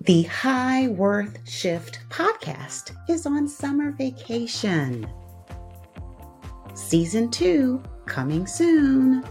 The High Worth Shift podcast is on summer vacation. Season two coming soon.